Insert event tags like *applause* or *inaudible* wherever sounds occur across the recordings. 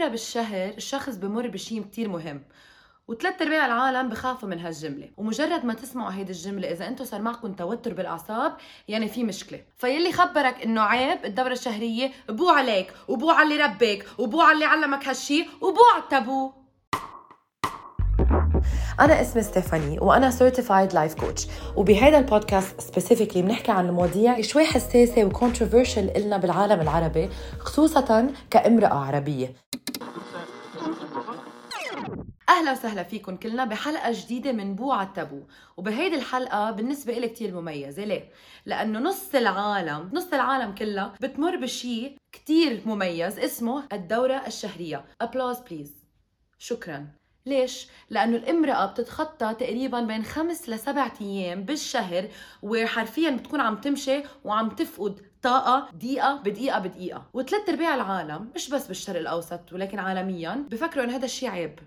مرة بالشهر الشخص بمر بشيء كتير مهم وثلاث أرباع العالم بخافوا من هالجملة ومجرد ما تسمعوا هيدي الجملة إذا أنتم صار معكم توتر بالأعصاب يعني في مشكلة. فيلي خبرك إنه عيب الدورة الشهرية بو عليك وبو على اللي ربك وبو على اللي علمك هالشي وبو على التابو. أنا اسمي ستيفاني وأنا certified life coach وبهذا البودكاست specifically بنحكي عن المواضيع شوي حساسة و controversial إلنا بالعالم العربي خصوصا كامرأة عربية. أهلا وسهلا فيكم كلنا بحلقة جديدة من بو على التابو. وبهيدي الحلقة بالنسبة لي كثير مميزة. ليه؟ لأنه نص العالم نص العالم كلها بتمر بشيء كثير مميز اسمه الدورة الشهرية. applause please شكرا. ليش؟ لأنه الامرأة بتتخطى تقريبا بين خمس لسبعة أيام بالشهر وحرفيا بتكون عم تمشي وعم تفقد طاقة دقيقة بدقيقة بدقيقة. وثلاث أرباع العالم مش بس بالشرق الأوسط ولكن عالميا بفكروا إنه هذا الشيء عيب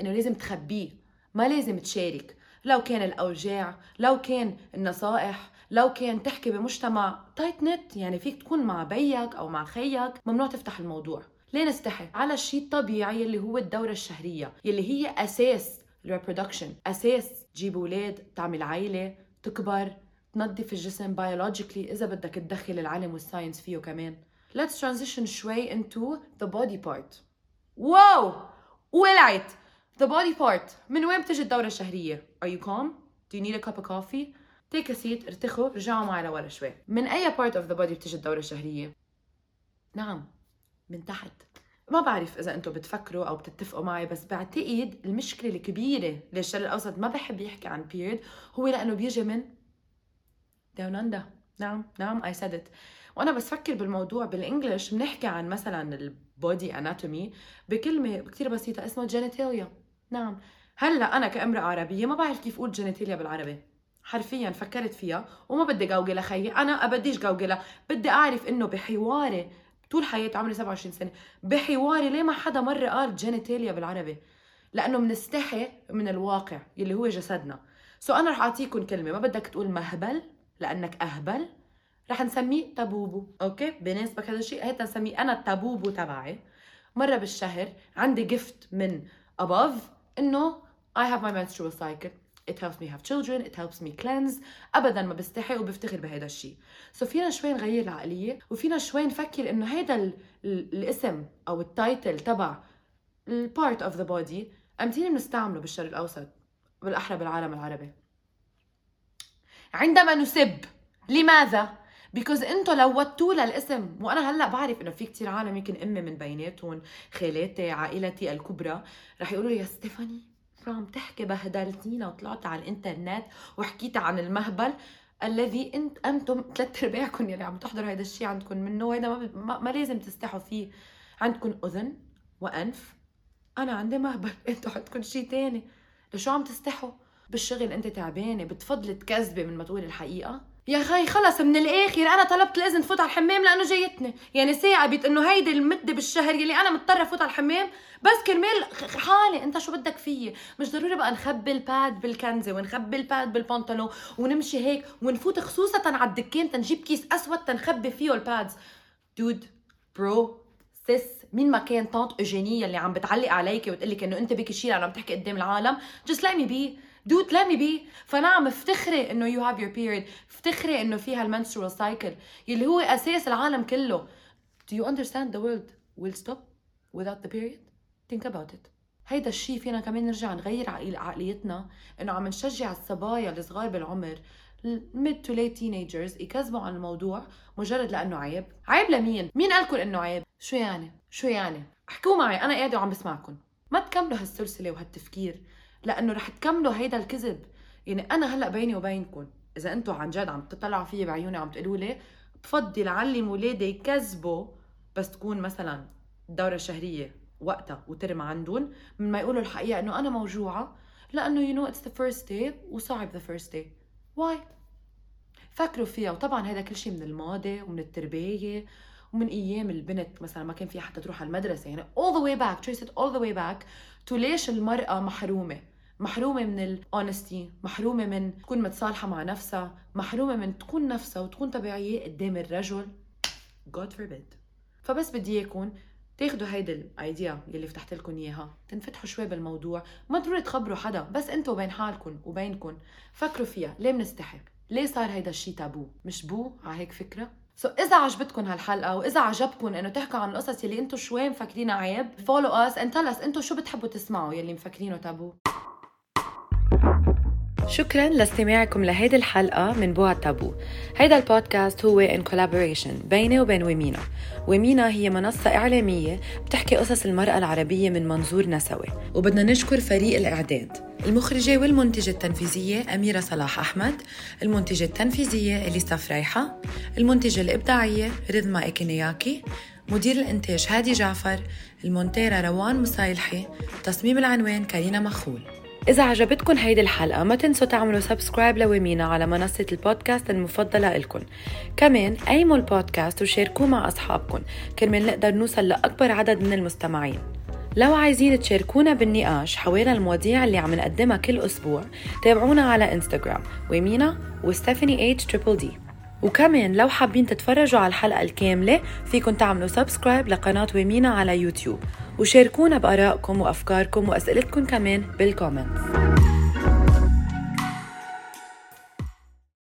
إنه لازم تخبيه ما لازم تشارك. لو كان الأوجاع لو كان النصائح لو كان تحكي بمجتمع tight knit يعني فيك تكون مع بيك أو مع خيك ممنوع تفتح الموضوع. ليه نستحي على الشيء الطبيعي اللي هو الدورة الشهرية يلي هي أساس ال reproduction أساس تجيب أولاد تعمل عائلة تكبر تنظف الجسم biologically إذا بدك تدخل العلم وال science فيه كمان Let's transition شوي into the body part واو ولعت The body part من وين بتجي الدورة الشهرية؟ Are you calm? Do you need a cup of coffee? Take a seat ارتخوا رجعوا معي لورا شوي من أي part of the body بتجي الدورة الشهرية؟ نعم من تحت. ما بعرف إذا أنتم بتفكروا أو بتتفقوا معي بس بعتقد المشكلة الكبيرة ليش الشرق الأوسط ما بحب يحكي عن period هو لأنه بيجي من down under. نعم نعم I said it. وأنا بس فكر بالموضوع بال English. بنحكي عن مثلا ال body anatomy بكلمة كتير بسيطة اسمها genitalia نعم. هلأ أنا كأمرأة عربية ما بعرف كيف أقول genitalia بالعربي. حرفيا فكرت فيها وما بدي جوجل خيي. أنا بديش جوجلها. بدي أعرف إنه بحواري طول حياتي عمري 27 سنة. بحواري ليه ما حدا مرة قال genitalia بالعربي؟ لأنه بنستحي من الواقع اللي هو جسدنا. so أنا رح اعطيكم كلمة ما بدك تقول مهبل لأنك أهبل رح نسميه تابوبو. okay؟ بيناسبك هذا الشيء هيدا نسميه أنا التابوبو تبعي. مرة بالشهر عندي gift من above إنه I have my menstrual cycle. It helps me have children it helps me cleanse. ابدا ما بستحي وبفتخر بهذا الشيء so so فينا شوي نغير العقلية وفينا شوي نفكر إنه هذا الاسم أو ال title تبع ال part of the body أمتين بنستعمله بالشرق الأوسط بالأحرى بالعالم العربي. عندما نسب لماذا؟ because أنتو لوتوا للاسم وأنا هلأ بعرف إنه في كتير عالم يمكن أمي من بيناتهم خالاتي عائلتي الكبرى رح يقولوا لي يا ستيفاني عم تحكي بهدلتينا وطلعت على الإنترنت وحكيت عن المهبل الذي انت أنتم ثلاث أرباعكم يلي عم تحضروا هذا الشيء عندكم منه هذا ما, ما, ما لازم تستحوا فيه. عندكم أذن وأنف أنا عندي مهبل *laughs* أنتم عندكم شيء تاني. لشو عم تستحوا؟ بالشغل أنت تعبانة بتفضلي تكذبي من ما تقولي الحقيقة. يا خي خلص من الآخر أنا طلبت الإذن فوت على الحمام لأنه جايتني. يعني ثاقبت انه هيدي المدة بالشهر يلي أنا مضطرة فوت على الحمام. بس كرمال حالي أنت شو بدك فيي؟ مش ضروري بقى نخبي ال pad بالكنزة ونخبي ال pad بالبنطلون ونمشي هيك ونفوت خصوصا على الدكان تنجيب كيس أسود تنخبي فيه ال pads dude bro sis مين ما كان طانت اوجينيه اللي عم بتعلق عليكي وتقول لك إنه أنت بك شيء لأنه عم تحكي قدام العالم؟ Just let me be. Let me be. فنعم افتخري إنه you have your period. افتخري إنه فيها ال menstrual cycle يلي هو أساس العالم كله. Do you understand the world will stop without the period? Think about it. هيدا الشيء فينا كمان نرجع نغير عقليتنا إنه عم نشجع الصبايا الصغار بالعمر mid to late teenagers يكذبوا عن الموضوع مجرد لأنه عيب. عيب لمين؟ مين قال لكم إنه عيب؟ شو يعني؟ شو يعني؟ احكوا معي أنا قاعدة وعم بسمعكم. ما تكملوا هالسلسلة وهالتفكير. لأنه رح تكملوا هيدا الكذب. يعني أنا هلأ بيني وبينكم إذا أنتم عن جد عم تطلعوا فيي بعيوني وعم تقولوا لي بفضل علم ولادي يكذبوا بس تكون مثلا الدورة الشهرية وقتها وترم عندهم من ما يقولوا الحقيقة إنه أنا موجوعة لأنه you know it's the first day وصعب the first day why فكروا فيها. وطبعا هذا كل شيء من الماضي ومن التربية ومن أيام البنت مثلا ما كان في حتى تروح على المدرسة. يعني all the way back trace it all the way back to ليش المرأة محرومة. محرومة من ال honesty محرومة من تكون متصالحة مع نفسها محرومة من تكون نفسها وتكون طبيعية قدام الرجل. God forbid. فبس بدي إياكم تاخدوا هيدي ال idea يلي فتحت لكم إياها تنفتحوا شوي بالموضوع. ما ضروري تخبروا حدا بس أنتوا وبين حالكم وبينكم فكروا فيها. ليه بنستحي؟ ليه صار هيدا الشيء تابو مش بو على هيك فكرة؟ so so, إذا عجبتكم هالحلقة وإذا عجبكم إنه تحكوا عن القصص يلي أنتم شوي مفكرينها عيب follow us and tell أنتم شو بتحبوا تسمعوا يلي مفكرينه تابو شكرا لاستماعكم لهيدي الحلقة من بوع تابو هيدا البودكاست هو in collaboration بيني وبين Womena Womena هي منصة إعلامية بتحكي قصص المرأة العربية من منظور نسوي. وبدنا نشكر فريق الإعداد المخرجة والمنتجة التنفيذية أميرة صلاح أحمد المنتجة التنفيذية إليسا فريحة المنتجة الإبداعية رضما إيكينياكي مدير الإنتاج هادي جعفر المونتيرة روان مصايلحي تصميم العنوان كارينا مخول. إذا عجبتكم هيدي الحلقة ما تنسوا تعملوا subscribe ل Womena على منصة البودكاست المفضلة إلكم كمان قيموا البودكاست وشاركوه مع أصحابكم كرمال نقدر نوصل لأكبر عدد من المستمعين. لو عايزين تشاركونا بالنقاش حوالين المواضيع اللي عم نقدمها كل أسبوع تابعونا على انستغرام Womena وستيفاني H triple D وكمان لو حابين تتفرجوا على الحلقة الكاملة فيكن تعملوا subscribe لقناة Womena على يوتيوب. وشاركونا بآرائكم وأفكاركم وأسئلتكم كمان بال comments